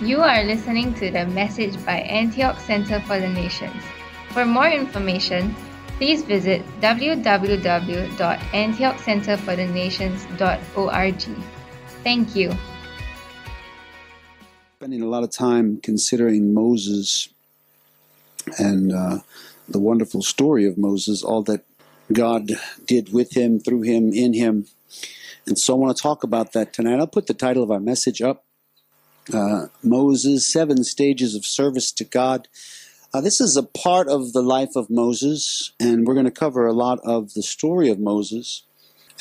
You are listening to the message by Antioch Center for the Nations. For more information, please visit www.antiochcenterforthenations.org. Thank you. Spending a lot of time considering Moses and uh, the wonderful story of Moses, all that God did with him, through him, in him. And so I want to talk about that tonight. I'll put the title of our message up uh, Moses, Seven Stages of Service to God. Uh, this is a part of the life of Moses, and we're going to cover a lot of the story of Moses.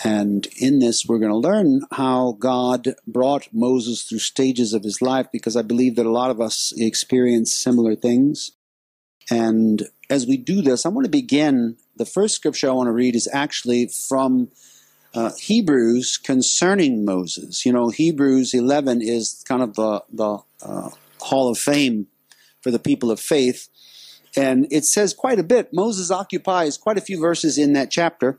And in this, we're going to learn how God brought Moses through stages of his life because I believe that a lot of us experience similar things. And as we do this, I want to begin. The first scripture I want to read is actually from uh, Hebrews concerning Moses. You know, Hebrews 11 is kind of the, the uh, hall of fame for the people of faith. And it says quite a bit. Moses occupies quite a few verses in that chapter.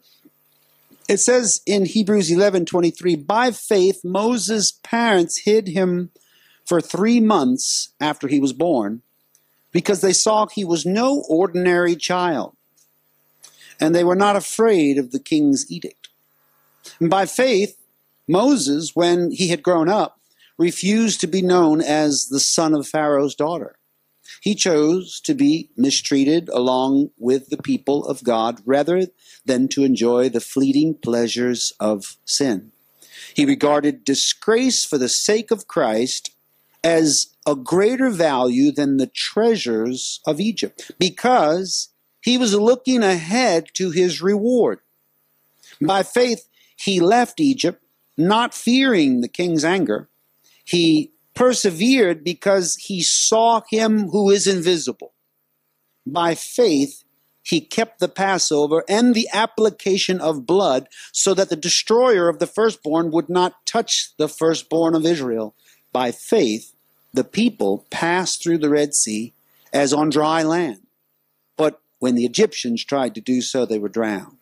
It says in Hebrews 11:23, "By faith Moses' parents hid him for 3 months after he was born, because they saw he was no ordinary child, and they were not afraid of the king's edict." And by faith Moses, when he had grown up, refused to be known as the son of Pharaoh's daughter. He chose to be mistreated along with the people of God rather than to enjoy the fleeting pleasures of sin. He regarded disgrace for the sake of Christ as a greater value than the treasures of Egypt because he was looking ahead to his reward. By faith, he left Egypt, not fearing the king's anger. He persevered because he saw him who is invisible. By faith, he kept the Passover and the application of blood so that the destroyer of the firstborn would not touch the firstborn of Israel. By faith, the people passed through the Red Sea as on dry land. But when the Egyptians tried to do so, they were drowned.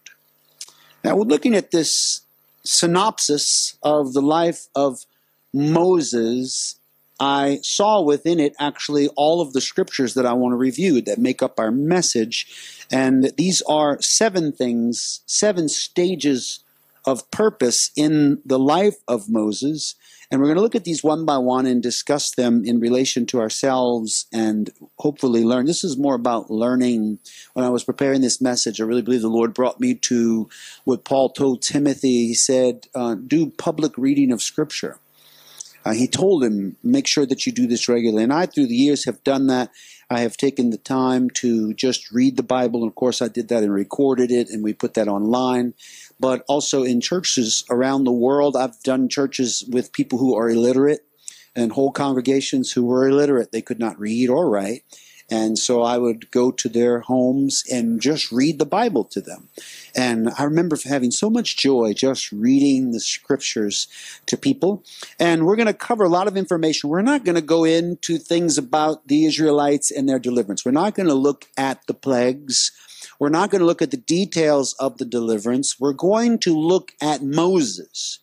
Now we're looking at this synopsis of the life of Moses I saw within it actually all of the scriptures that I want to review that make up our message. And these are seven things, seven stages of purpose in the life of Moses. And we're going to look at these one by one and discuss them in relation to ourselves and hopefully learn. This is more about learning. When I was preparing this message, I really believe the Lord brought me to what Paul told Timothy. He said, uh, Do public reading of Scripture. Uh, he told him, make sure that you do this regularly. And I, through the years, have done that. I have taken the time to just read the Bible. And of course, I did that and recorded it, and we put that online. But also in churches around the world, I've done churches with people who are illiterate and whole congregations who were illiterate. They could not read or write. And so I would go to their homes and just read the Bible to them. And I remember having so much joy just reading the scriptures to people. And we're going to cover a lot of information. We're not going to go into things about the Israelites and their deliverance. We're not going to look at the plagues. We're not going to look at the details of the deliverance. We're going to look at Moses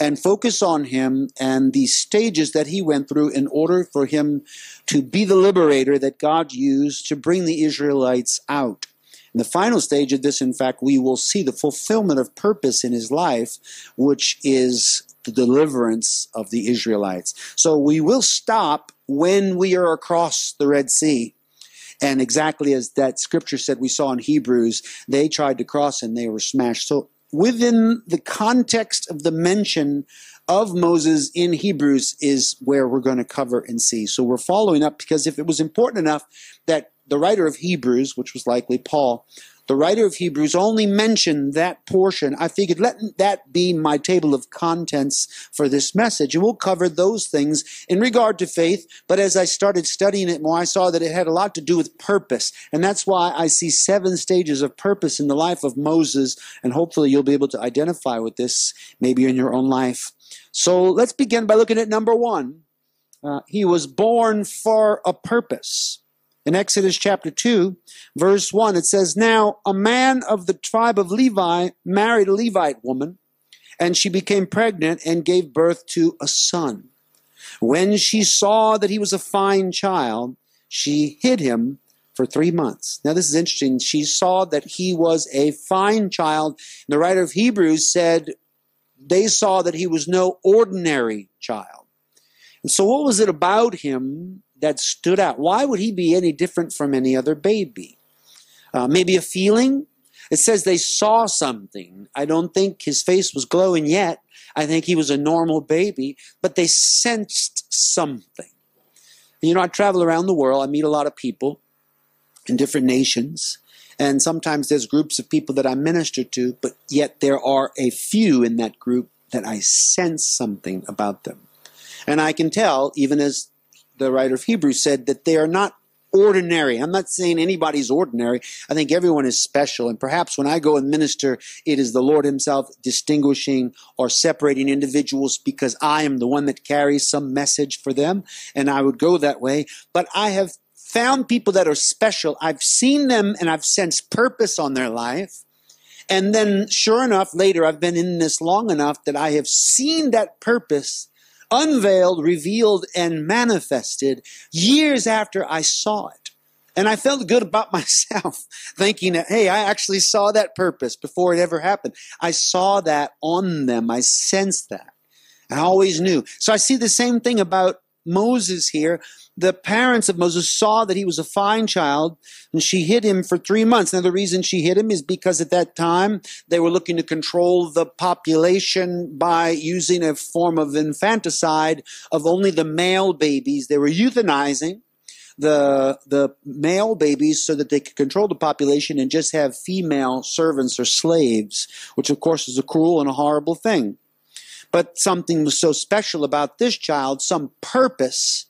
and focus on him and the stages that he went through in order for him to be the liberator that God used to bring the Israelites out. In the final stage of this, in fact, we will see the fulfillment of purpose in his life, which is the deliverance of the Israelites. So we will stop when we are across the Red Sea. And exactly as that scripture said, we saw in Hebrews, they tried to cross and they were smashed. So within the context of the mention of Moses in Hebrews is where we're going to cover and see. So we're following up because if it was important enough that the writer of Hebrews, which was likely Paul, the writer of Hebrews only mentioned that portion. I figured let that be my table of contents for this message. And we'll cover those things in regard to faith. But as I started studying it more, I saw that it had a lot to do with purpose. And that's why I see seven stages of purpose in the life of Moses. And hopefully you'll be able to identify with this maybe in your own life. So let's begin by looking at number one. Uh, he was born for a purpose. In Exodus chapter 2, verse 1, it says, Now a man of the tribe of Levi married a Levite woman, and she became pregnant and gave birth to a son. When she saw that he was a fine child, she hid him for three months. Now, this is interesting. She saw that he was a fine child. The writer of Hebrews said they saw that he was no ordinary child. And so, what was it about him that stood out? Why would he be any different from any other baby? Uh, maybe a feeling? It says they saw something. I don't think his face was glowing yet. I think he was a normal baby, but they sensed something. You know, I travel around the world, I meet a lot of people, in different nations. And sometimes there's groups of people that I minister to, but yet there are a few in that group that I sense something about them. And I can tell, even as the writer of Hebrews said, that they are not ordinary. I'm not saying anybody's ordinary. I think everyone is special. And perhaps when I go and minister, it is the Lord Himself distinguishing or separating individuals because I am the one that carries some message for them. And I would go that way. But I have found people that are special. I've seen them and I've sensed purpose on their life. And then, sure enough, later I've been in this long enough that I have seen that purpose unveiled, revealed, and manifested years after I saw it. And I felt good about myself, thinking that, hey, I actually saw that purpose before it ever happened. I saw that on them, I sensed that. I always knew. So I see the same thing about Moses here, the parents of Moses saw that he was a fine child and she hid him for three months. Now, the reason she hid him is because at that time they were looking to control the population by using a form of infanticide of only the male babies. They were euthanizing the the male babies so that they could control the population and just have female servants or slaves, which of course is a cruel and a horrible thing. But something was so special about this child, some purpose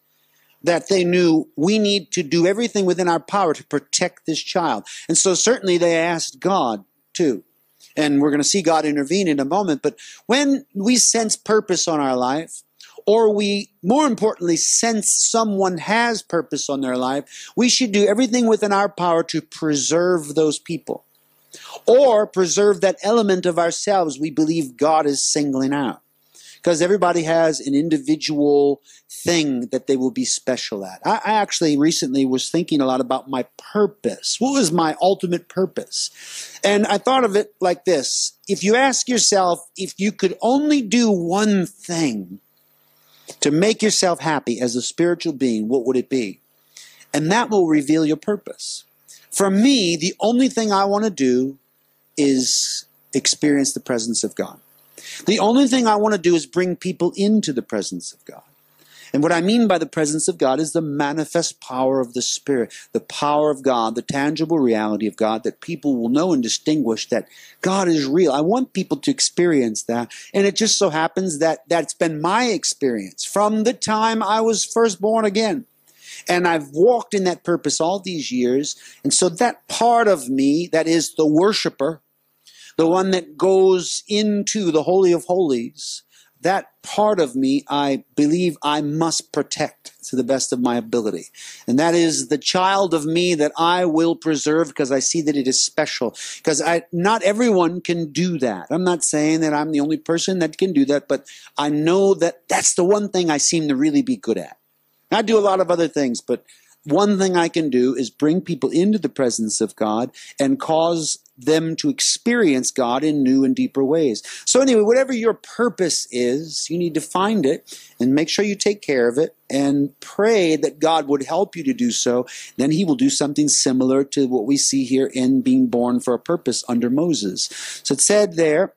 that they knew we need to do everything within our power to protect this child. And so certainly they asked God too. And we're going to see God intervene in a moment. But when we sense purpose on our life, or we, more importantly, sense someone has purpose on their life, we should do everything within our power to preserve those people or preserve that element of ourselves we believe God is singling out because everybody has an individual thing that they will be special at. I, I, actually recently was thinking a lot about my purpose. What was my ultimate purpose? And I thought of it like this. If you ask yourself if you could only do one thing to make yourself happy as a spiritual being, what would it be? And that will reveal your purpose. For me, the only thing I want to do is experience the presence of God. The only thing I want to do is bring people into the presence of God. And what I mean by the presence of God is the manifest power of the Spirit, the power of God, the tangible reality of God that people will know and distinguish that God is real. I want people to experience that. And it just so happens that that's been my experience from the time I was first born again. And I've walked in that purpose all these years. And so that part of me that is the worshiper, the one that goes into the Holy of Holies, that part of me I believe I must protect to the best of my ability. And that is the child of me that I will preserve because I see that it is special. Because I, not everyone can do that. I'm not saying that I'm the only person that can do that, but I know that that's the one thing I seem to really be good at. I do a lot of other things, but one thing I can do is bring people into the presence of God and cause them to experience God in new and deeper ways. So, anyway, whatever your purpose is, you need to find it and make sure you take care of it and pray that God would help you to do so. Then He will do something similar to what we see here in being born for a purpose under Moses. So, it said there,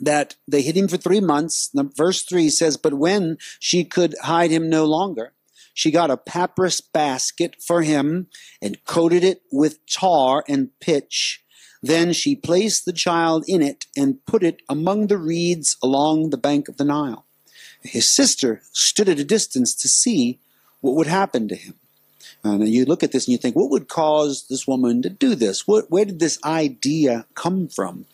that they hid him for three months. Verse 3 says, But when she could hide him no longer, she got a papyrus basket for him and coated it with tar and pitch then she placed the child in it and put it among the reeds along the bank of the Nile. His sister stood at a distance to see what would happen to him. Uh, and you look at this and you think, what would cause this woman to do this? What, where did this idea come from?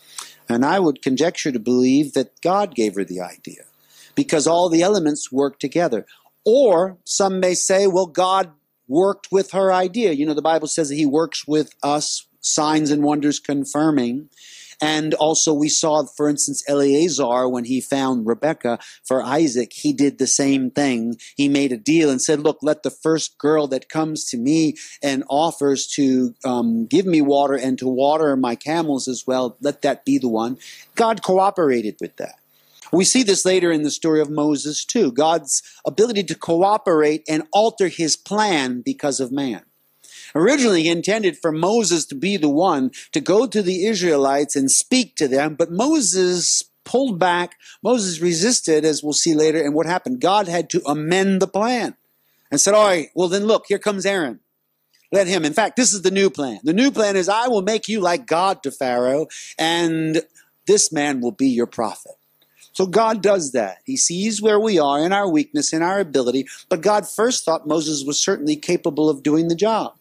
And I would conjecture to believe that God gave her the idea because all the elements work together. Or some may say, well, God worked with her idea. You know, the Bible says that He works with us signs and wonders confirming. And also, we saw, for instance, Eleazar, when he found Rebecca for Isaac, he did the same thing. He made a deal and said, Look, let the first girl that comes to me and offers to um, give me water and to water my camels as well, let that be the one. God cooperated with that. We see this later in the story of Moses, too. God's ability to cooperate and alter his plan because of man. Originally intended for Moses to be the one to go to the Israelites and speak to them, but Moses pulled back. Moses resisted, as we'll see later. And what happened? God had to amend the plan and said, All right, well, then look, here comes Aaron. Let him. In fact, this is the new plan. The new plan is I will make you like God to Pharaoh, and this man will be your prophet. So God does that. He sees where we are in our weakness, in our ability, but God first thought Moses was certainly capable of doing the job.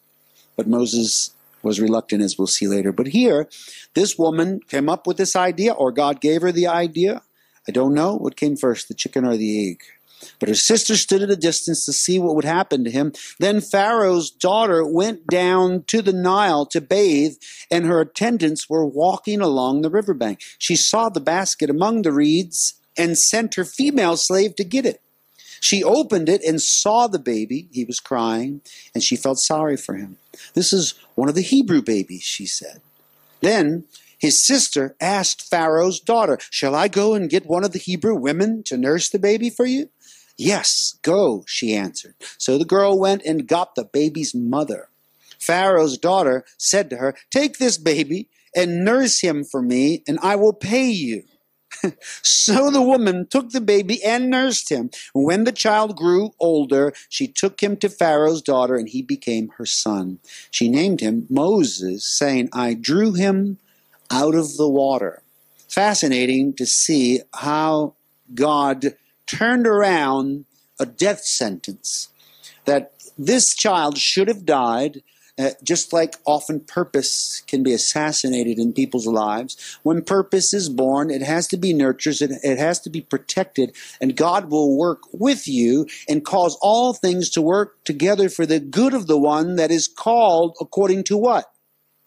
But Moses was reluctant, as we'll see later. But here, this woman came up with this idea, or God gave her the idea. I don't know what came first, the chicken or the egg. But her sister stood at a distance to see what would happen to him. Then Pharaoh's daughter went down to the Nile to bathe, and her attendants were walking along the riverbank. She saw the basket among the reeds and sent her female slave to get it. She opened it and saw the baby. He was crying, and she felt sorry for him. This is one of the Hebrew babies, she said. Then his sister asked Pharaoh's daughter, Shall I go and get one of the Hebrew women to nurse the baby for you? Yes, go, she answered. So the girl went and got the baby's mother. Pharaoh's daughter said to her, Take this baby and nurse him for me, and I will pay you. so the woman took the baby and nursed him. When the child grew older, she took him to Pharaoh's daughter, and he became her son. She named him Moses, saying, I drew him out of the water. Fascinating to see how God turned around a death sentence. That this child should have died uh, just like often purpose can be assassinated in people's lives, when purpose is born, it has to be nurtured, it, it has to be protected, and God will work with you and cause all things to work together for the good of the one that is called according to what?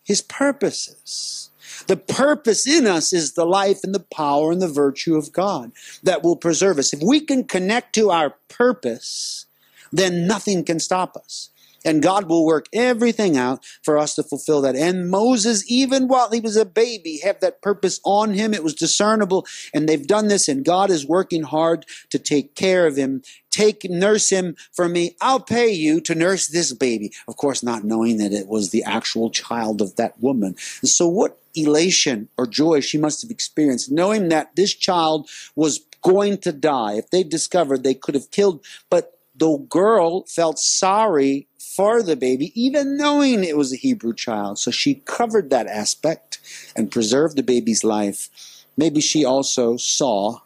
His purposes. The purpose in us is the life and the power and the virtue of God that will preserve us. If we can connect to our purpose, then nothing can stop us. And God will work everything out for us to fulfill that. And Moses, even while he was a baby, had that purpose on him. It was discernible. And they've done this, and God is working hard to take care of him. Take, nurse him for me. I'll pay you to nurse this baby. Of course, not knowing that it was the actual child of that woman. And so, what elation or joy she must have experienced, knowing that this child was going to die. If they discovered, they could have killed. But the girl felt sorry for the baby, even knowing it was a Hebrew child. So she covered that aspect and preserved the baby's life. Maybe she also saw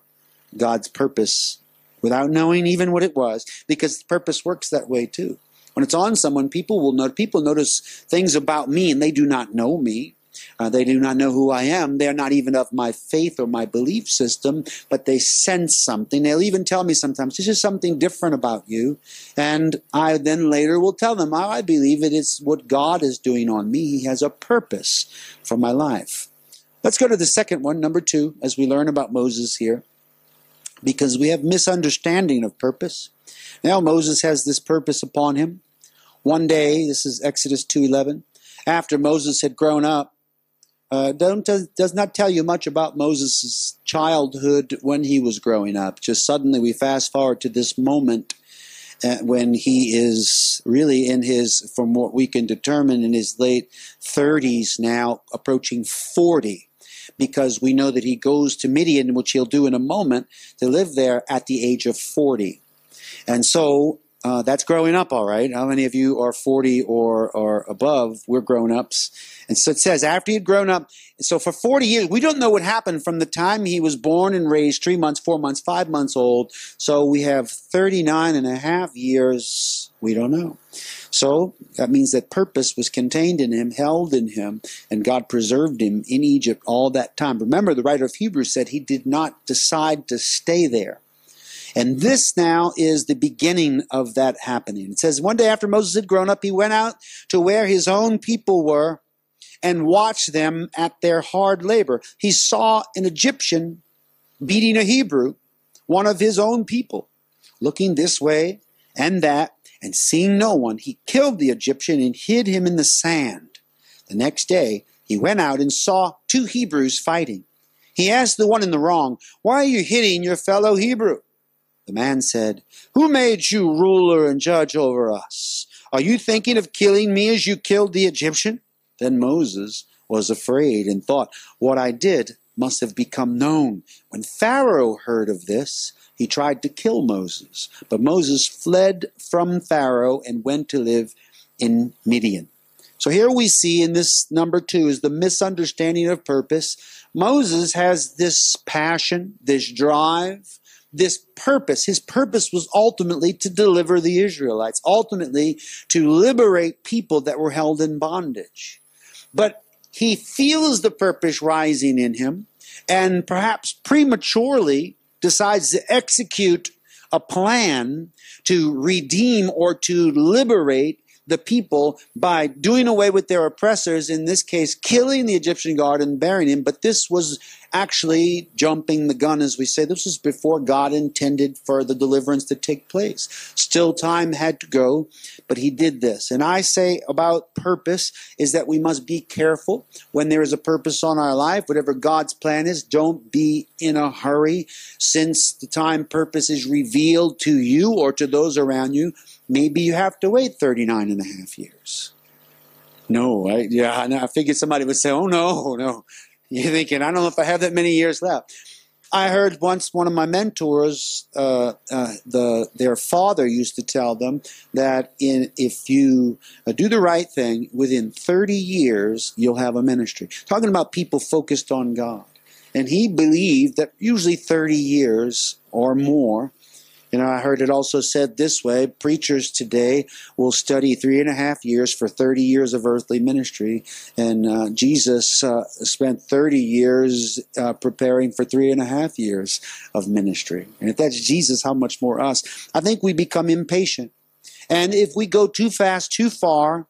God's purpose without knowing even what it was, because purpose works that way too. When it's on someone, people will know. People notice things about me, and they do not know me. Uh, they do not know who I am. They're not even of my faith or my belief system, but they sense something. They'll even tell me sometimes, this is something different about you. And I then later will tell them, I believe it is what God is doing on me. He has a purpose for my life. Let's go to the second one, number two, as we learn about Moses here, because we have misunderstanding of purpose. Now Moses has this purpose upon him. One day, this is Exodus 2.11, after Moses had grown up, uh, don't, does, not tell you much about Moses' childhood when he was growing up. Just suddenly we fast forward to this moment uh, when he is really in his, from what we can determine, in his late 30s now, approaching 40 because we know that he goes to Midian, which he'll do in a moment, to live there at the age of 40. And so uh, that's growing up, all right. How many of you are 40 or, or above? We're grown ups. And so it says, after he had grown up, so for 40 years, we don't know what happened from the time he was born and raised, three months, four months, five months old. So we have 39 and a half years. We don't know. So that means that purpose was contained in him, held in him, and God preserved him in Egypt all that time. Remember, the writer of Hebrews said he did not decide to stay there. And this now is the beginning of that happening. It says, One day after Moses had grown up, he went out to where his own people were, and watched them at their hard labor. He saw an Egyptian beating a Hebrew, one of his own people. Looking this way and that, and seeing no one, he killed the Egyptian and hid him in the sand. The next day, he went out and saw two Hebrews fighting. He asked the one in the wrong, Why are you hitting your fellow Hebrew? The man said, Who made you ruler and judge over us? Are you thinking of killing me as you killed the Egyptian? Then Moses was afraid and thought, What I did must have become known. When Pharaoh heard of this, he tried to kill Moses. But Moses fled from Pharaoh and went to live in Midian. So here we see in this number two is the misunderstanding of purpose. Moses has this passion, this drive, this purpose. His purpose was ultimately to deliver the Israelites, ultimately to liberate people that were held in bondage. But he feels the purpose rising in him and perhaps prematurely decides to execute a plan to redeem or to liberate the people by doing away with their oppressors, in this case, killing the Egyptian guard and burying him. But this was actually jumping the gun, as we say. This was before God intended for the deliverance to take place. Still, time had to go, but He did this. And I say about purpose is that we must be careful when there is a purpose on our life, whatever God's plan is, don't be in a hurry. Since the time purpose is revealed to you or to those around you, maybe you have to wait 39 and a half years. No, I, yeah, I figured somebody would say, oh no, no. You're thinking, I don't know if I have that many years left. I heard once one of my mentors, uh, uh, the their father used to tell them that in if you uh, do the right thing, within 30 years you'll have a ministry. Talking about people focused on God, and he believed that usually 30 years or more you know, I heard it also said this way preachers today will study three and a half years for 30 years of earthly ministry. And uh, Jesus uh, spent 30 years uh, preparing for three and a half years of ministry. And if that's Jesus, how much more us? I think we become impatient. And if we go too fast, too far,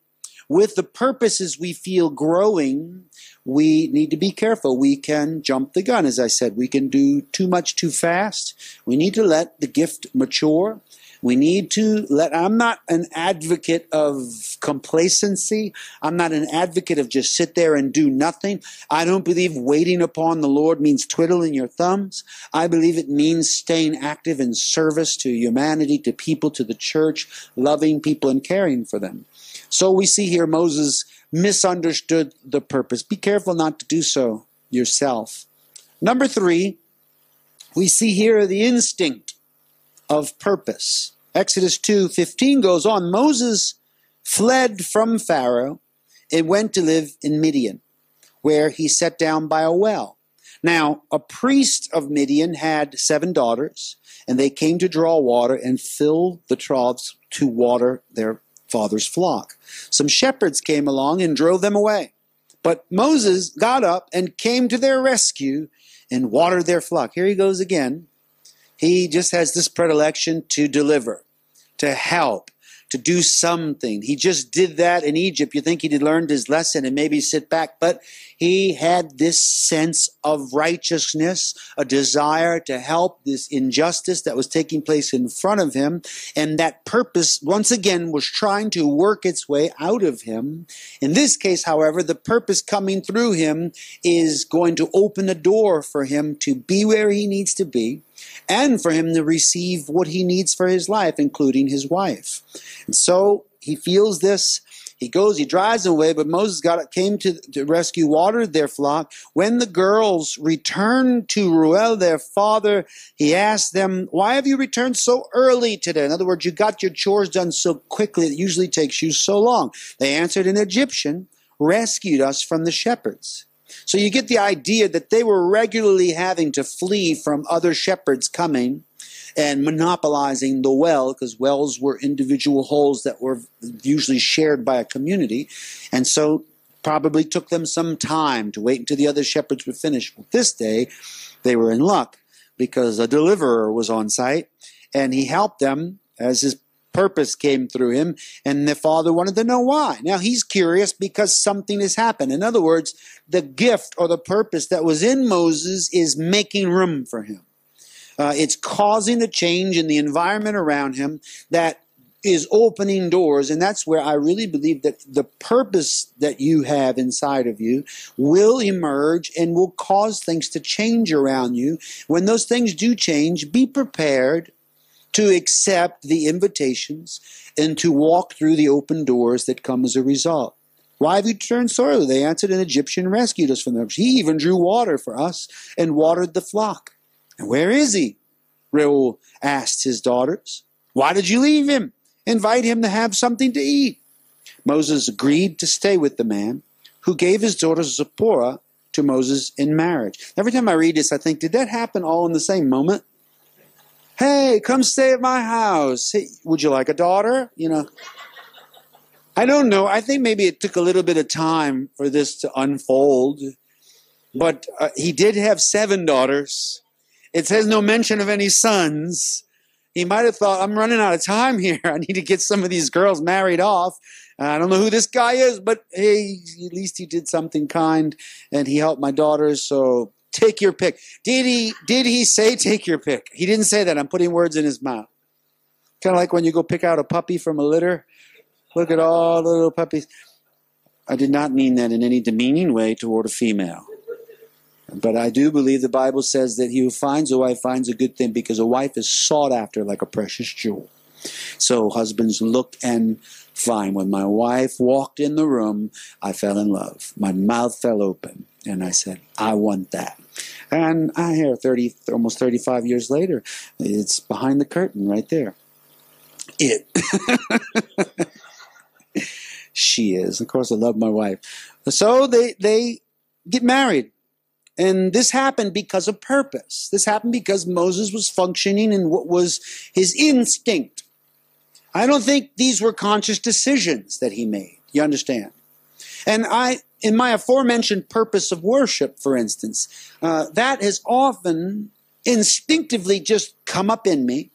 with the purposes we feel growing, we need to be careful. We can jump the gun, as I said. We can do too much too fast. We need to let the gift mature. We need to let, I'm not an advocate of complacency. I'm not an advocate of just sit there and do nothing. I don't believe waiting upon the Lord means twiddling your thumbs. I believe it means staying active in service to humanity, to people, to the church, loving people and caring for them. So we see here Moses misunderstood the purpose. Be careful not to do so yourself. Number three, we see here the instinct of purpose. Exodus 2:15 goes on, Moses fled from Pharaoh and went to live in Midian, where he sat down by a well. Now, a priest of Midian had seven daughters, and they came to draw water and filled the troughs to water their father's flock. Some shepherds came along and drove them away. But Moses got up and came to their rescue and watered their flock. Here he goes again. He just has this predilection to deliver, to help, to do something. He just did that in Egypt. You think he'd learned his lesson and maybe sit back, but he had this sense of righteousness, a desire to help this injustice that was taking place in front of him. And that purpose, once again, was trying to work its way out of him. In this case, however, the purpose coming through him is going to open the door for him to be where he needs to be and for him to receive what he needs for his life, including his wife. And so he feels this. He goes, he drives away, but Moses got came to, to rescue, watered their flock. When the girls returned to Reuel, their father, he asked them, Why have you returned so early today? In other words, you got your chores done so quickly, it usually takes you so long. They answered, An Egyptian rescued us from the shepherds. So you get the idea that they were regularly having to flee from other shepherds coming and monopolizing the well because wells were individual holes that were usually shared by a community. And so probably took them some time to wait until the other shepherds were finished. Well, this day they were in luck because a deliverer was on site and he helped them as his purpose came through him, and the father wanted to know why. Now he's curious because something has happened. In other words, the gift or the purpose that was in Moses is making room for him. Uh, it's causing a change in the environment around him that is opening doors, and that's where I really believe that the purpose that you have inside of you will emerge and will cause things to change around you. When those things do change, be prepared to accept the invitations and to walk through the open doors that come as a result. Why have you turned sorely? They answered, An Egyptian rescued us from them. He even drew water for us and watered the flock. And where is he? Reuel asked his daughters. Why did you leave him? Invite him to have something to eat. Moses agreed to stay with the man who gave his daughter Zipporah to Moses in marriage. Every time I read this, I think, did that happen all in the same moment? Hey, come stay at my house. Hey, would you like a daughter? You know, I don't know. I think maybe it took a little bit of time for this to unfold. But uh, he did have seven daughters. It says no mention of any sons he might have thought, I'm running out of time here. I need to get some of these girls married off. I don't know who this guy is, but hey, at least he did something kind and he helped my daughters. So take your pick. Did he, did he say take your pick? He didn't say that. I'm putting words in his mouth. Kind of like when you go pick out a puppy from a litter. Look at all the little puppies. I did not mean that in any demeaning way toward a female. But I do believe the Bible says that he who finds a wife finds a good thing because a wife is sought after like a precious jewel. So husbands look and find. When my wife walked in the room, I fell in love. My mouth fell open and I said, I want that. And I hear 30, almost 35 years later, it's behind the curtain right there. It. she is. Of course, I love my wife. So they, they get married. And this happened because of purpose. This happened because Moses was functioning in what was his instinct. I don't think these were conscious decisions that he made. You understand? And I, in my aforementioned purpose of worship, for instance, uh, that has often instinctively just come up in me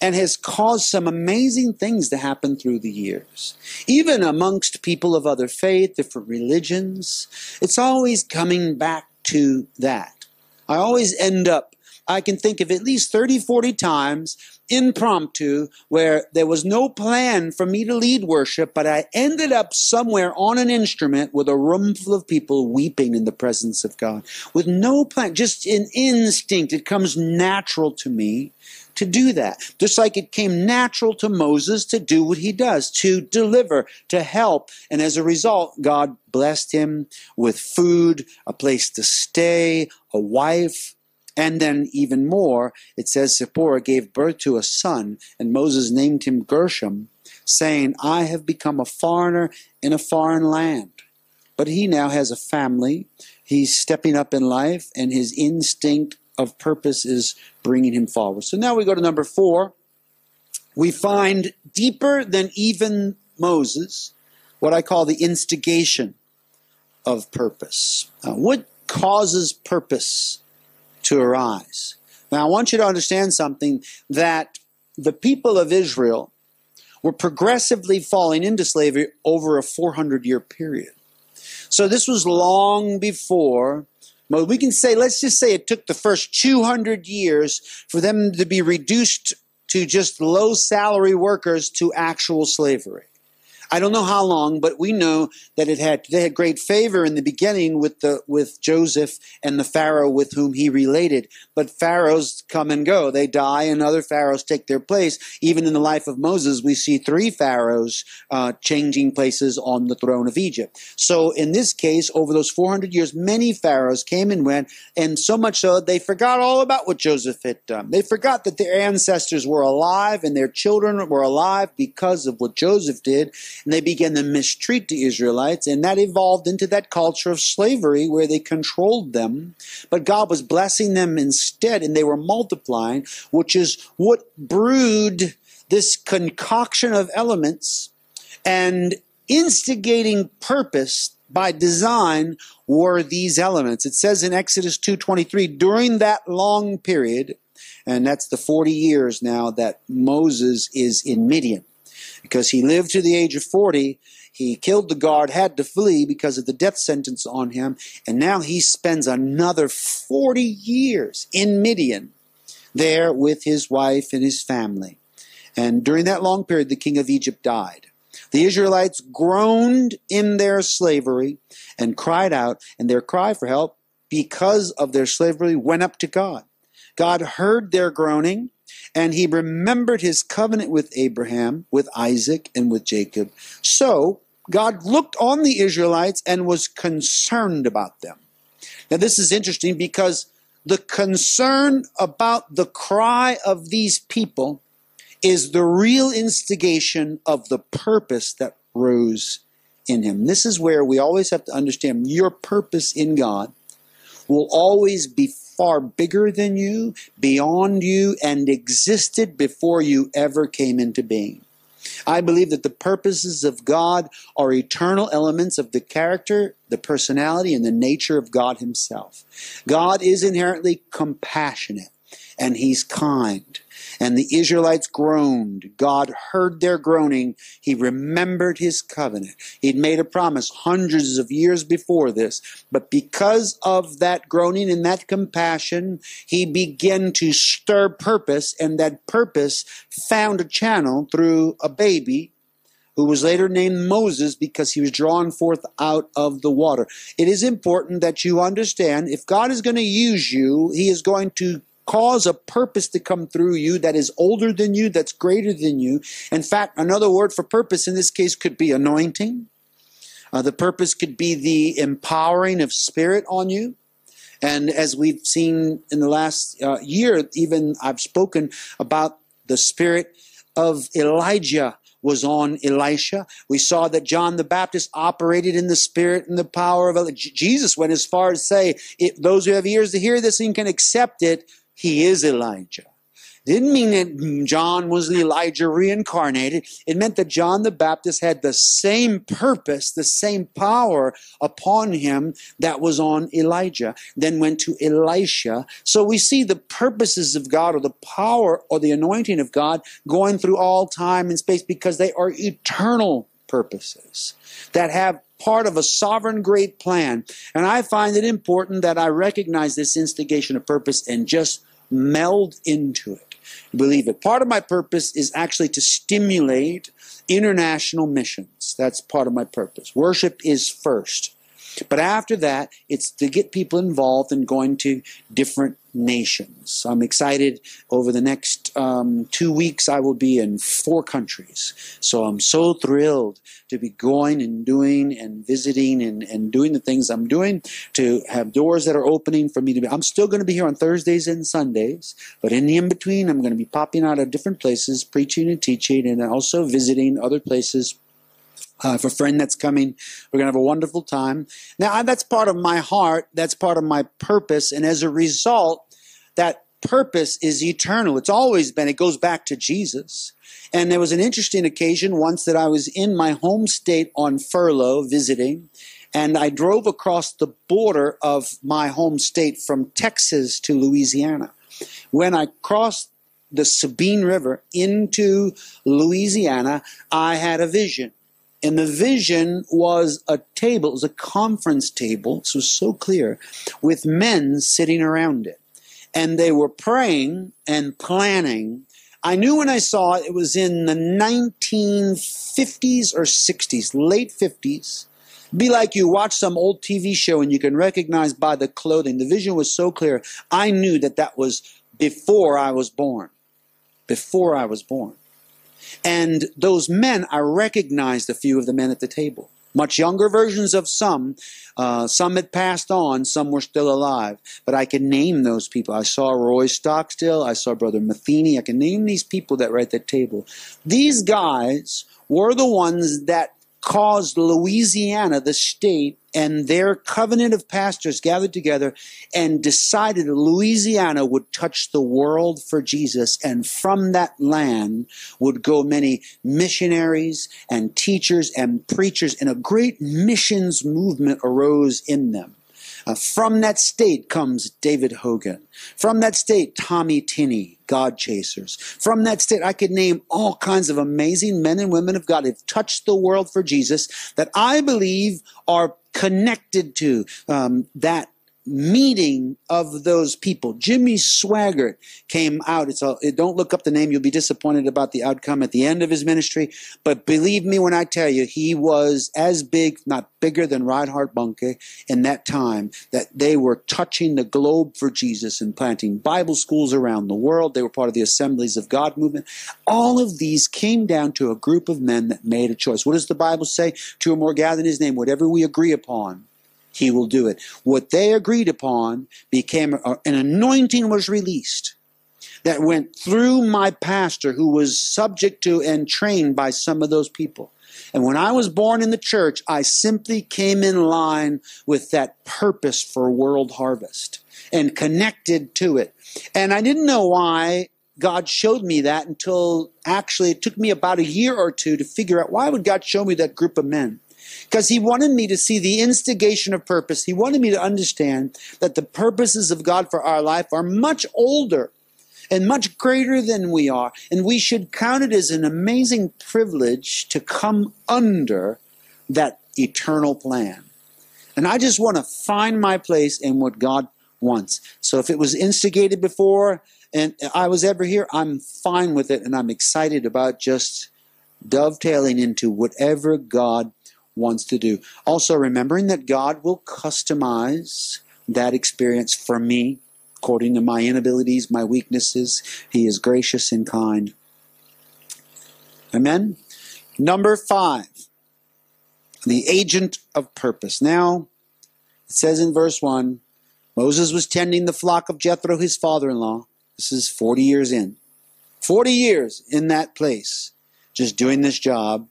and has caused some amazing things to happen through the years. Even amongst people of other faith, different religions, it's always coming back to that. I always end up, I can think of at least 30, 40 times impromptu where there was no plan for me to lead worship, but I ended up somewhere on an instrument with a room full of people weeping in the presence of God with no plan, just an instinct. It comes natural to me to do that. Just like it came natural to Moses to do what he does, to deliver, to help. And as a result, God blessed him with food, a place to stay, a wife, and then even more, it says Zipporah gave birth to a son, and Moses named him Gershom, saying, I have become a foreigner in a foreign land. But he now has a family. He's stepping up in life, and his instinct of purpose is bringing him forward. So now we go to number four. We find deeper than even Moses what I call the instigation of purpose. Uh, what causes purpose to arise? Now, I want you to understand something that the people of Israel were progressively falling into slavery over a 400 year period. So, this was long before well, we can say, let's just say it took the first 200 years for them to be reduced to just low salary workers to actual slavery. I don't know how long, but we know that it had they had great favor in the beginning with the with Joseph and the Pharaoh with whom he related. But pharaohs come and go; they die, and other pharaohs take their place. Even in the life of Moses, we see three pharaohs uh, changing places on the throne of Egypt. So in this case, over those 400 years, many pharaohs came and went, and so much so they forgot all about what Joseph had done. They forgot that their ancestors were alive and their children were alive because of what Joseph did and they began to mistreat the Israelites, and that evolved into that culture of slavery where they controlled them. But God was blessing them instead, and they were multiplying, which is what brewed this concoction of elements and instigating purpose by design were these elements. It says in Exodus 2:23 during that long period and that's the 40 years now that Moses is in Midian. Because he lived to the age of 40. He killed the guard, had to flee because of the death sentence on him, and now he spends another 40 years in Midian there with his wife and his family. And during that long period, the king of Egypt died. The Israelites groaned in their slavery and cried out, and their cry for help because of their slavery went up to God. God heard their groaning, and he remembered his covenant with Abraham, with Isaac, and with Jacob. So God looked on the Israelites and was concerned about them. Now, this is interesting because the concern about the cry of these people is the real instigation of the purpose that rose in him. This is where we always have to understand your purpose in God will always be far bigger than you, beyond you, and existed before you ever came into being. I believe that the purposes of God are eternal elements of the character, the personality, and the nature of God Himself. God is inherently compassionate and He's kind. And the Israelites groaned. God heard their groaning. He remembered his covenant. He'd made a promise hundreds of years before this. But because of that groaning and that compassion, he began to stir purpose, and that purpose found a channel through a baby who was later named Moses because he was drawn forth out of the water. It is important that you understand if God is going to use you, he is going to cause a purpose to come through you that is older than you, that's greater than you. In fact, another word for purpose in this case could be anointing. Uh, the purpose could be the empowering of spirit on you. And as we've seen in the last uh, year, even I've spoken about the spirit of Elijah was on Elisha. We saw that John the Baptist operated in the spirit and the power of Elijah. Jesus went as far as say, those who have ears to hear this and can accept it, he is Elijah. Didn't mean that John was Elijah reincarnated. It meant that John the Baptist had the same purpose, the same power upon him that was on Elijah, then went to Elisha. So we see the purposes of God or the power or the anointing of God going through all time and space because they are eternal purposes that have part of a sovereign great plan. And I find it important that I recognize this instigation of purpose and just meld into it. Believe it. Part of my purpose is actually to stimulate international missions. That's part of my purpose. Worship is first. But after that, it's to get people involved in going to different nations. I'm excited. Over the next um, two weeks, I will be in four countries. So I'm so thrilled to be going and doing and visiting and, and doing the things I'm doing, to have doors that are opening for me to be. I'm still going to be here on Thursdays and Sundays, but in the in between, I'm going to be popping out of different places, preaching and teaching, and also visiting other places uh, if a friend that's coming, we're going to have a wonderful time. Now, that's part of my heart. That's part of my purpose. And as a result, that purpose is eternal. It's always been. It goes back to Jesus. And there was an interesting occasion once that I was in my home state on furlough visiting, and I drove across the border of my home state from Texas to Louisiana. When I crossed the Sabine River into Louisiana, I had a vision. And the vision was a table, it was a conference table, this was so clear, with men sitting around it. And they were praying and planning. I knew when I saw it, it was in the 1950s or 60s, late 50s. Be like you watch some old TV show and you can recognize by the clothing. The vision was so clear. I knew that that was before I was born. Before I was born. And those men, I recognized a few of the men at the table. Much younger versions of some. Uh, some had passed on, some were still alive. But I can name those people. I saw Roy Stockstill, I saw Brother Matheny. I can name these people that were at that table. These guys were the ones that caused Louisiana, the state, and their covenant of pastors gathered together and decided Louisiana would touch the world for Jesus. And from that land would go many missionaries and teachers and preachers, and a great missions movement arose in them. Uh, from that state comes David Hogan. From that state, Tommy Tenney, God Chasers. From that state, I could name all kinds of amazing men and women of God who've touched the world for Jesus that I believe are connected to um, that meeting of those people. Jimmy Swaggart came out. It's a, don't look up the name. You'll be disappointed about the outcome at the end of his ministry. But believe me when I tell you, he was as big, not bigger than Reinhard Bonnke in that time, that they were touching the globe for Jesus and planting Bible schools around the world. They were part of the Assemblies of God movement. All of these came down to a group of men that made a choice. What does the Bible say? Two or more gather in his name, whatever we agree upon he will do it. What they agreed upon became an anointing was released that went through my pastor who was subject to and trained by some of those people. And when I was born in the church, I simply came in line with that purpose for world harvest and connected to it. And I didn't know why God showed me that until actually it took me about a year or two to figure out why would God show me that group of men because he wanted me to see the instigation of purpose. He wanted me to understand that the purposes of God for our life are much older and much greater than we are. And we should count it as an amazing privilege to come under that eternal plan. And I just want to find my place in what God wants. So if it was instigated before and I was ever here, I'm fine with it and I'm excited about just dovetailing into whatever God wants to do. Also, remembering that God will customize that experience for me according to my inabilities, my weaknesses. He is gracious and kind. Amen. Number five, the agent of purpose. Now, it says in verse 1 Moses was tending the flock of Jethro, his father in law. This is 40 years in. 40 years in that place, just doing this job.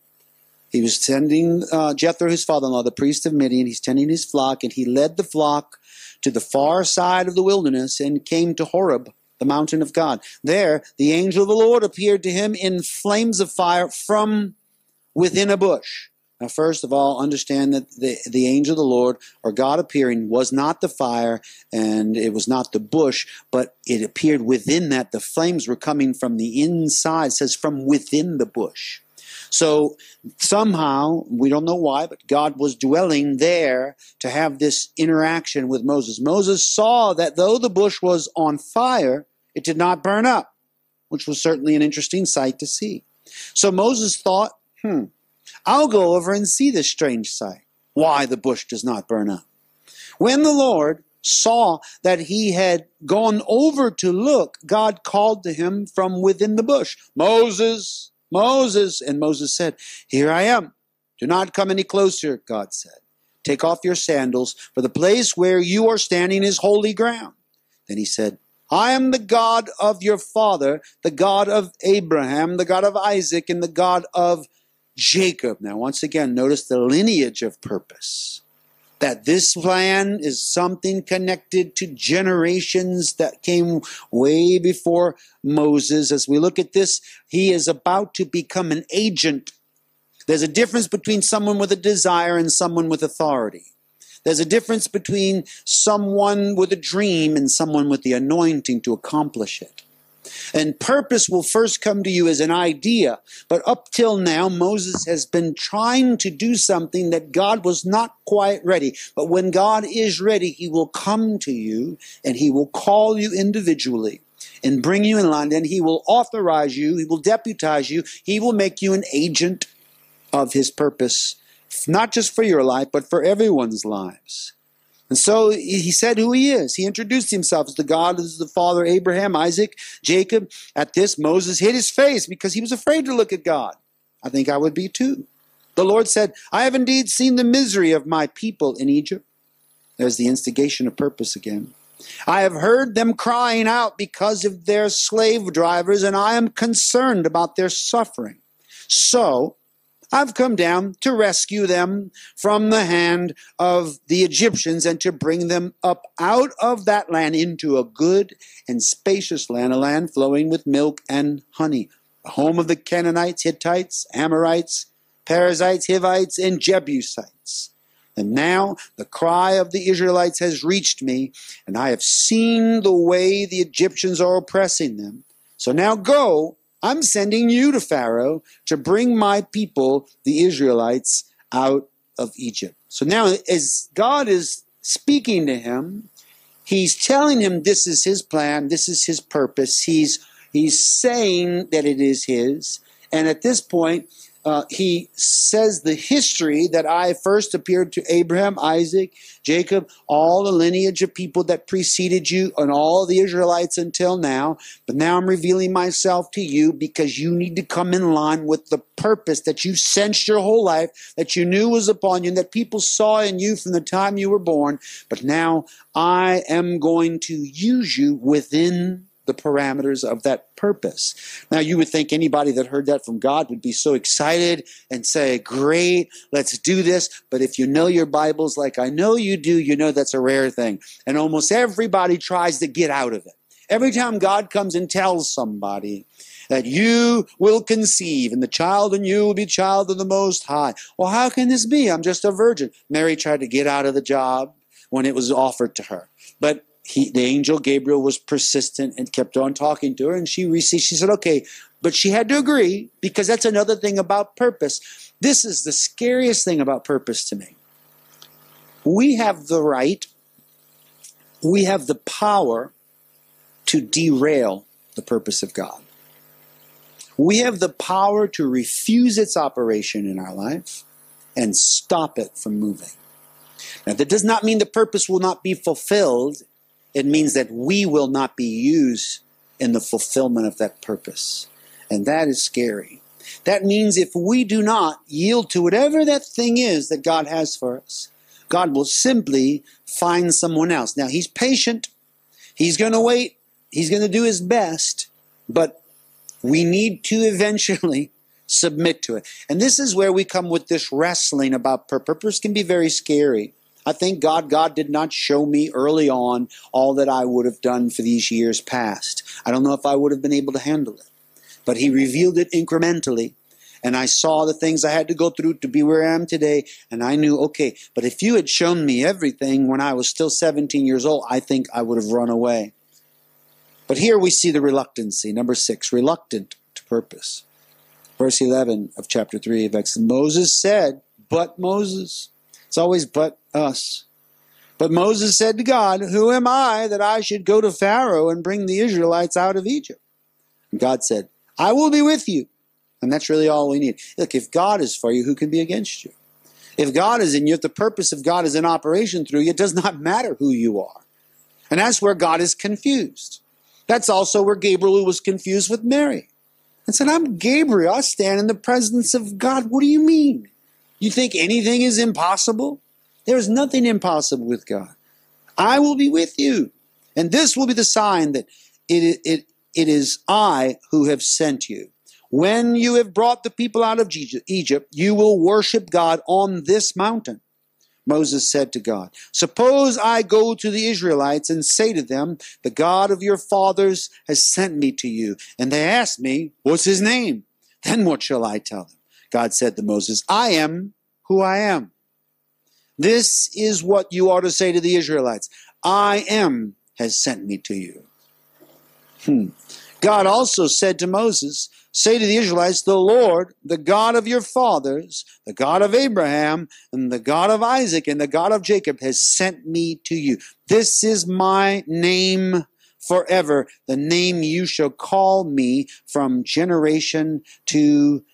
He was tending uh, Jethro, his father-in-law, the priest of Midian. He's tending his flock, and he led the flock to the far side of the wilderness and came to Horeb, the mountain of God. There, the angel of the Lord appeared to him in flames of fire from within a bush. Now, first of all, understand that the, the angel of the Lord, or God appearing, was not the fire and it was not the bush, but it appeared within that. The flames were coming from the inside, it says from within the bush. So somehow, we don't know why, but God was dwelling there to have this interaction with Moses. Moses saw that though the bush was on fire, it did not burn up, which was certainly an interesting sight to see. So Moses thought, hmm, I'll go over and see this strange sight, why the bush does not burn up. When the Lord saw that he had gone over to look, God called to him from within the bush, Moses, Moses. And Moses said, Here I am. Do not come any closer, God said. Take off your sandals, for the place where you are standing is holy ground. Then he said, I am the God of your father, the God of Abraham, the God of Isaac, and the God of Jacob. Now, once again, notice the lineage of purpose that this plan is something connected to generations that came way before Moses. As we look at this, he is about to become an agent. There's a difference between someone with a desire and someone with authority. There's a difference between someone with a dream and someone with the anointing to accomplish it. And purpose will first come to you as an idea. But up till now, Moses has been trying to do something that God was not quite ready. But when God is ready, he will come to you and he will call you individually and bring you in line. And he will authorize you, he will deputize you, he will make you an agent of his purpose, not just for your life, but for everyone's lives. And so he said who he is. He introduced himself as the God of the father Abraham, Isaac, Jacob. At this, Moses hid his face because he was afraid to look at God. I think I would be too. The Lord said, I have indeed seen the misery of my people in Egypt. There's the instigation of purpose again. I have heard them crying out because of their slave drivers, and I am concerned about their suffering. So I've come down to rescue them from the hand of the Egyptians and to bring them up out of that land into a good and spacious land, a land flowing with milk and honey, the home of the Canaanites, Hittites, Amorites, Perizzites, Hivites, and Jebusites. And now the cry of the Israelites has reached me, and I have seen the way the Egyptians are oppressing them. So now go, I'm sending you to Pharaoh to bring my people, the Israelites, out of Egypt. So now, as God is speaking to him, he's telling him this is his plan, this is his purpose. He's he's saying that it is his. And at this point, uh, he says the history that I first appeared to Abraham, Isaac, Jacob, all the lineage of people that preceded you, and all the Israelites until now. But now I'm revealing myself to you because you need to come in line with the purpose that you sensed your whole life, that you knew was upon you, and that people saw in you from the time you were born. But now I am going to use you within the parameters of that purpose. Now, you would think anybody that heard that from God would be so excited and say, Great, let's do this. But if you know your Bibles like I know you do, you know that's a rare thing. And almost everybody tries to get out of it. Every time God comes and tells somebody, that you will conceive, and the child in you will be child of the Most High. Well, how can this be? I'm just a virgin. Mary tried to get out of the job when it was offered to her. But he, the angel Gabriel was persistent and kept on talking to her, and she received. She said, "Okay," but she had to agree because that's another thing about purpose. This is the scariest thing about purpose to me. We have the right, we have the power to derail the purpose of God. We have the power to refuse its operation in our life and stop it from moving. Now, that does not mean the purpose will not be fulfilled it means that we will not be used in the fulfillment of that purpose. And that is scary. That means if we do not yield to whatever that thing is that God has for us, God will simply find someone else. Now, He's patient. He's going to wait. He's going to do His best. But we need to eventually submit to it. And this is where we come with this wrestling about purpose. Purpose can be very scary. I thank God God did not show me early on all that I would have done for these years past. I don't know if I would have been able to handle it. But He revealed it incrementally. And I saw the things I had to go through to be where I am today. And I knew, okay, but if you had shown me everything when I was still 17 years old, I think I would have run away. But here we see the reluctancy. Number six, reluctant to purpose. Verse 11 of chapter 3 of Exodus. Moses said, But Moses. It's always but us. But Moses said to God, Who am I that I should go to Pharaoh and bring the Israelites out of Egypt? And God said, I will be with you. And that's really all we need. Look, if God is for you, who can be against you? If God is in you, if the purpose of God is in operation through you, it does not matter who you are. And that's where God is confused. That's also where Gabriel was confused with Mary. And said, I'm Gabriel. I stand in the presence of God. What do you mean? You think anything is impossible? There is nothing impossible with God. I will be with you. And this will be the sign that it, it, it is I who have sent you. When you have brought the people out of Egypt, you will worship God on this mountain. Moses said to God, Suppose I go to the Israelites and say to them, The God of your fathers has sent me to you. And they ask me, What's his name? Then what shall I tell them? God said to Moses, I am who I am. This is what you ought to say to the Israelites I am has sent me to you. Hmm. God also said to Moses, Say to the Israelites, The Lord, the God of your fathers, the God of Abraham, and the God of Isaac, and the God of Jacob has sent me to you. This is my name forever, the name you shall call me from generation to generation.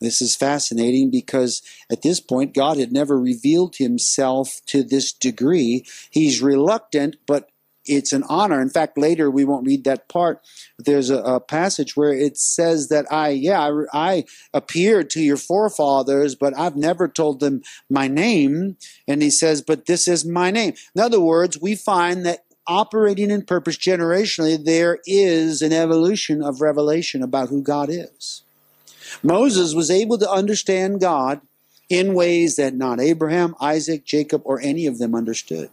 This is fascinating because at this point, God had never revealed himself to this degree. He's reluctant, but it's an honor. In fact, later we won't read that part. There's a, a passage where it says that I, yeah, I, I, appeared to your forefathers, but I've never told them my name. And he says, but this is my name. In other words, we find that operating in purpose generationally, there is an evolution of revelation about who God is. Moses was able to understand God in ways that not Abraham, Isaac, Jacob, or any of them understood.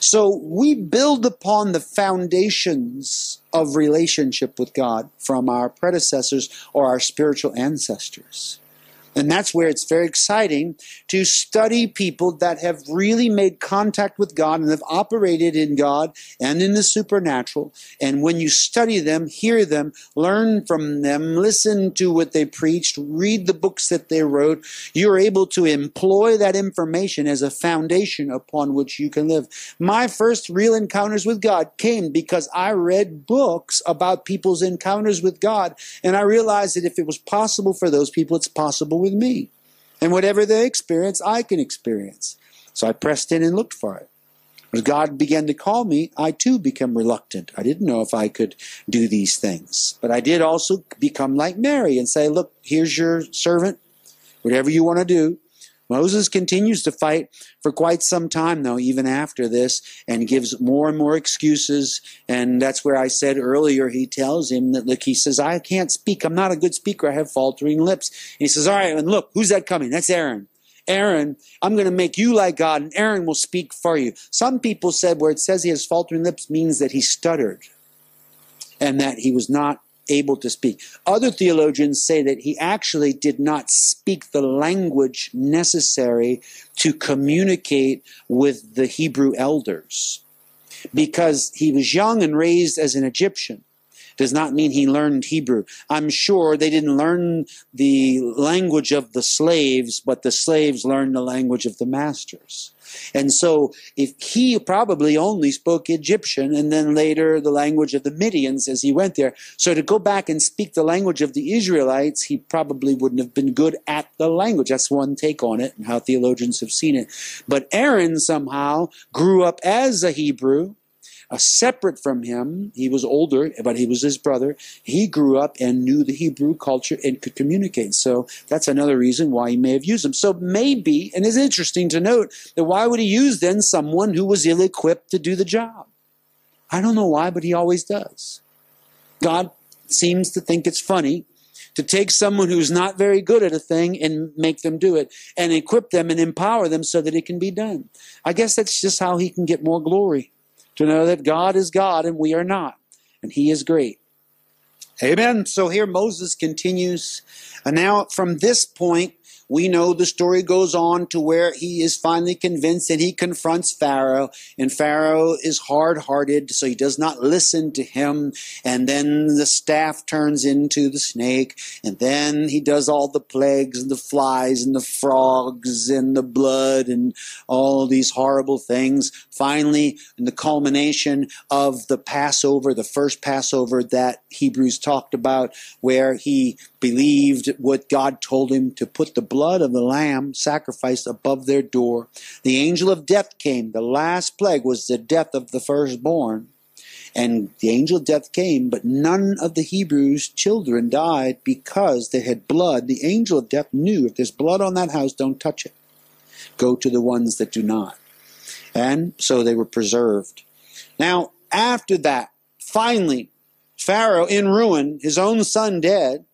So we build upon the foundations of relationship with God from our predecessors or our spiritual ancestors. And that's where it's very exciting to study people that have really made contact with God and have operated in God and in the supernatural. And when you study them, hear them, learn from them, listen to what they preached, read the books that they wrote, you're able to employ that information as a foundation upon which you can live. My first real encounters with God came because I read books about people's encounters with God. And I realized that if it was possible for those people, it's possible with me. And whatever they experience, I can experience. So I pressed in and looked for it. As God began to call me, I too became reluctant. I didn't know if I could do these things. But I did also become like Mary and say, Look, here's your servant. Whatever you want to do, Moses continues to fight for quite some time, though, even after this, and gives more and more excuses. And that's where I said earlier, he tells him that, look, he says, I can't speak. I'm not a good speaker. I have faltering lips. And he says, All right, and look, who's that coming? That's Aaron. Aaron, I'm going to make you like God, and Aaron will speak for you. Some people said where it says he has faltering lips means that he stuttered and that he was not able to speak. Other theologians say that he actually did not speak the language necessary to communicate with the Hebrew elders because he was young and raised as an Egyptian does not mean he learned Hebrew. I'm sure they didn't learn the language of the slaves, but the slaves learned the language of the masters. And so if he probably only spoke Egyptian and then later the language of the Midians as he went there. So to go back and speak the language of the Israelites, he probably wouldn't have been good at the language. That's one take on it and how theologians have seen it. But Aaron somehow grew up as a Hebrew separate from him. He was older, but he was his brother. He grew up and knew the Hebrew culture and could communicate. So that's another reason why he may have used him. So maybe, and it's interesting to note that why would he use then someone who was ill equipped to do the job? I don't know why, but he always does. God seems to think it's funny to take someone who's not very good at a thing and make them do it and equip them and empower them so that it can be done. I guess that's just how he can get more glory to know that God is God and we are not, and He is great. Amen. So here Moses continues. And now from this point, we know the story goes on to where he is finally convinced and he confronts Pharaoh. And Pharaoh is hard hearted, so he does not listen to him. And then the staff turns into the snake. And then he does all the plagues and the flies and the frogs and the blood and all these horrible things. Finally, in the culmination of the Passover, the first Passover that Hebrews talked about, where he believed what God told him to put the blood of the lamb sacrificed above their door. The angel of death came. The last plague was the death of the firstborn. And the angel of death came, but none of the Hebrews' children died because they had blood. The angel of death knew if there's blood on that house, don't touch it. Go to the ones that do not. And so they were preserved. Now, after that, finally, Pharaoh in ruin, his own son dead,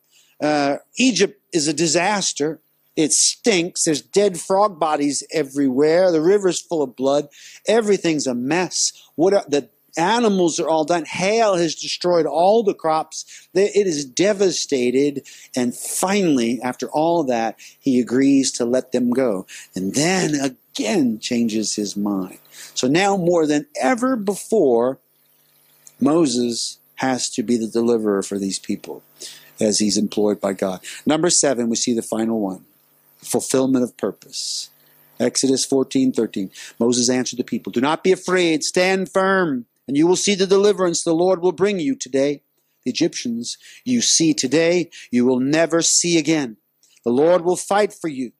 uh, Egypt is a disaster. It stinks. There's dead frog bodies everywhere. The river's full of blood. Everything's a mess. What are, the animals are all done. Hail has destroyed all the crops. It is devastated. And finally, after all that, he agrees to let them go. And then again changes his mind. So now more than ever before, Moses has to be the deliverer for these people as he's employed by God. Number seven, we see the final one fulfillment of purpose. Exodus 14 13. Moses answered the people, Do not be afraid, stand firm, and you will see the deliverance the Lord will bring you today. The Egyptians you see today, you will never see again. The Lord will fight for you.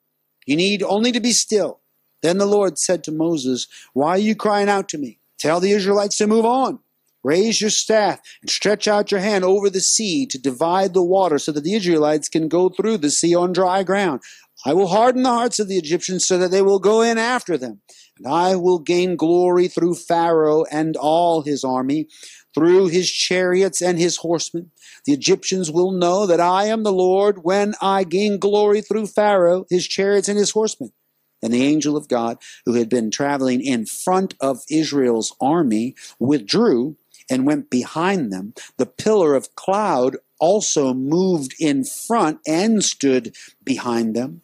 You need only to be still. Then the Lord said to Moses, Why are you crying out to me? Tell the Israelites to move on. Raise your staff and stretch out your hand over the sea to divide the water so that the Israelites can go through the sea on dry ground. I will harden the hearts of the Egyptians so that they will go in after them. And I will gain glory through Pharaoh and all his army, through his chariots and his horsemen. The Egyptians will know that I am the Lord when I gain glory through Pharaoh, his chariots, and his horsemen. And the angel of God, who had been traveling in front of Israel's army, withdrew and went behind them. The pillar of cloud also moved in front and stood behind them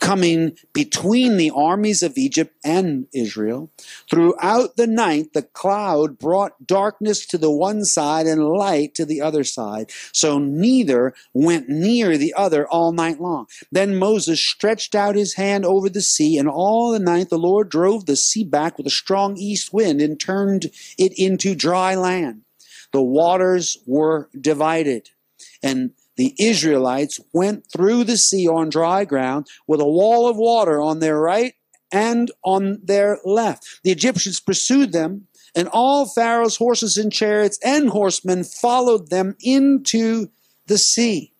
coming between the armies of Egypt and Israel. Throughout the night, the cloud brought darkness to the one side and light to the other side. So neither went near the other all night long. Then Moses stretched out his hand over the sea, and all the night the Lord drove the sea back with a strong east wind and turned it into dry land. The waters were divided. And the Israelites went through the sea on dry ground with a wall of water on their right and on their left. The Egyptians pursued them, and all Pharaoh's horses and chariots and horsemen followed them into the sea.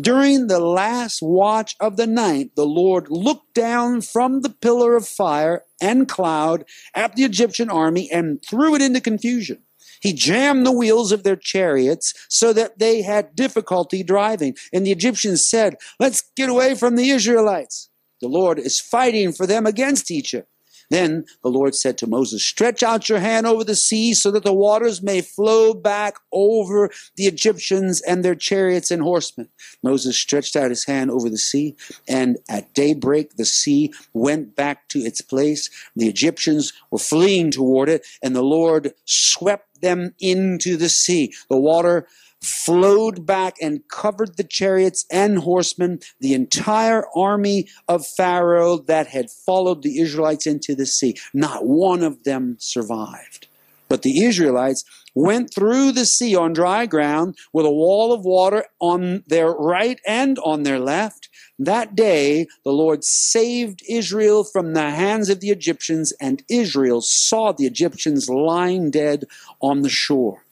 During the last watch of the night, the Lord looked down from the pillar of fire and cloud at the Egyptian army and threw it into confusion. He jammed the wheels of their chariots so that they had difficulty driving. And the Egyptians said, Let's get away from the Israelites. The Lord is fighting for them against Egypt. Then the Lord said to Moses, Stretch out your hand over the sea so that the waters may flow back over the Egyptians and their chariots and horsemen. Moses stretched out his hand over the sea, and at daybreak the sea went back to its place. The Egyptians were fleeing toward it, and the Lord swept them into the sea. The water flowed back and covered the chariots and horsemen, the entire army of Pharaoh that had followed the Israelites into the sea. Not one of them survived. But the Israelites went through the sea on dry ground with a wall of water on their right and on their left. That day, the Lord saved Israel from the hands of the Egyptians, and Israel saw the Egyptians lying dead on the shore.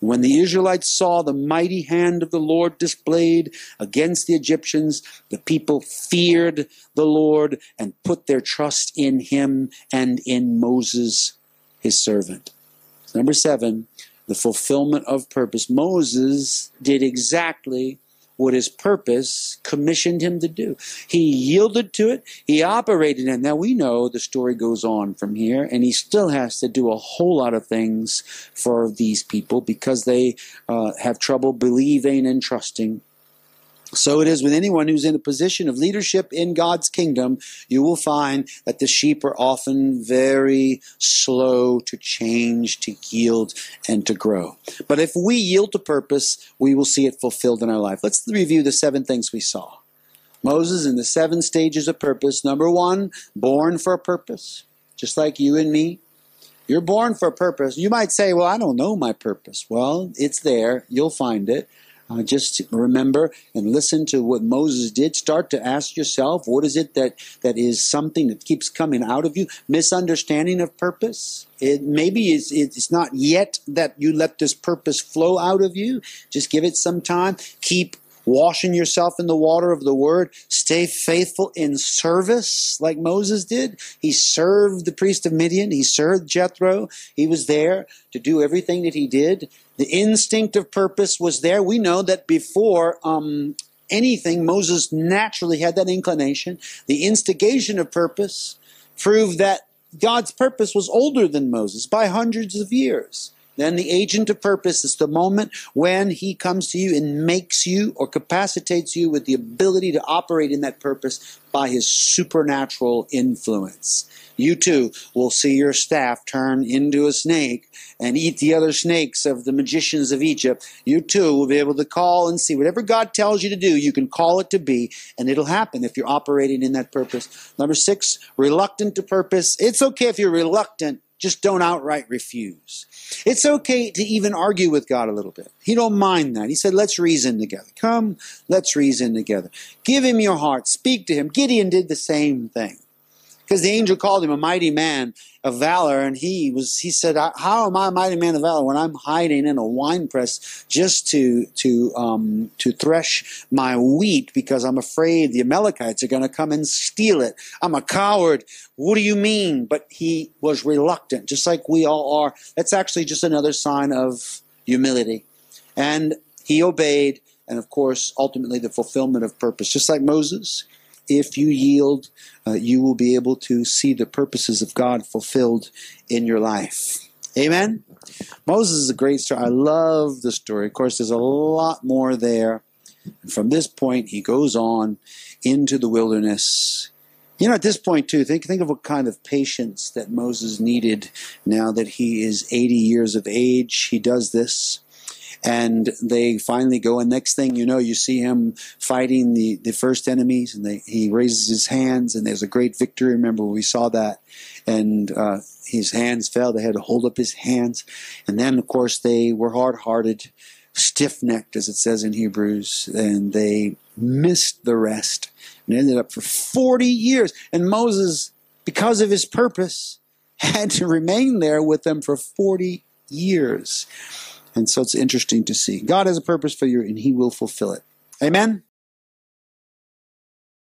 When the Israelites saw the mighty hand of the Lord displayed against the Egyptians, the people feared the Lord and put their trust in him and in Moses, his servant. Number seven, the fulfillment of purpose. Moses did exactly what his purpose commissioned him to do. He yielded to it, he operated in. Now we know the story goes on from here, and he still has to do a whole lot of things for these people because they uh, have trouble believing and trusting so it is with anyone who's in a position of leadership in God's kingdom, you will find that the sheep are often very slow to change, to yield, and to grow. But if we yield to purpose, we will see it fulfilled in our life. Let's review the seven things we saw. Moses in the seven stages of purpose. Number one, born for a purpose, just like you and me. You're born for a purpose. You might say, Well, I don't know my purpose. Well, it's there. You'll find it. Uh, just remember and listen to what Moses did. Start to ask yourself, what is it that, that is something that keeps coming out of you? Misunderstanding of purpose. It maybe it's, it's not yet that you let this purpose flow out of you. Just give it some time. Keep washing yourself in the water of the word. Stay faithful in service like Moses did. He served the priest of Midian. He served Jethro. He was there to do everything that he did. The instinct of purpose was there. We know that before um, anything, Moses naturally had that inclination. The instigation of purpose proved that God's purpose was older than Moses by hundreds of years. Then the agent of purpose is the moment when he comes to you and makes you or capacitates you with the ability to operate in that purpose by his supernatural influence. You too will see your staff turn into a snake and eat the other snakes of the magicians of Egypt. You too will be able to call and see whatever God tells you to do, you can call it to be, and it'll happen if you're operating in that purpose. Number six, reluctant to purpose. It's okay if you're reluctant just don't outright refuse. It's okay to even argue with God a little bit. He don't mind that. He said, let's reason together. Come, let's reason together. Give him your heart. Speak to him. Gideon did the same thing because the angel called him a mighty man of valor and he was he said how am i a mighty man of valor when i'm hiding in a wine press just to to um, to thresh my wheat? Because i'm afraid the amalekites are going to come and steal it. I'm a coward. What do you mean? But he was reluctant just like we all are. That's actually just another sign of humility. And he obeyed and of course ultimately the fulfillment of purpose. Just like moses if you yield, uh, you will be able to see the purposes of God fulfilled in your life. Amen? Moses is a great story. I love the story. Of course, there's a lot more there. And from this point, he goes on into the wilderness. You know, at this point, too, think, think of what kind of patience that Moses needed now that he is 80 years of age. He does this and they finally go and next thing you know you see him fighting the, the first enemies and they, he raises his hands and there's a great victory. Remember we saw that. And uh, his hands fell. They had to hold up his hands. And then of course they were hard-hearted stiff-necked as it says in hebrews and they missed the rest. And ended up for 40 years. And moses because of his purpose had to remain there with them for 40 years and so it's interesting to see. God has a purpose for you, and He will fulfill it. Amen?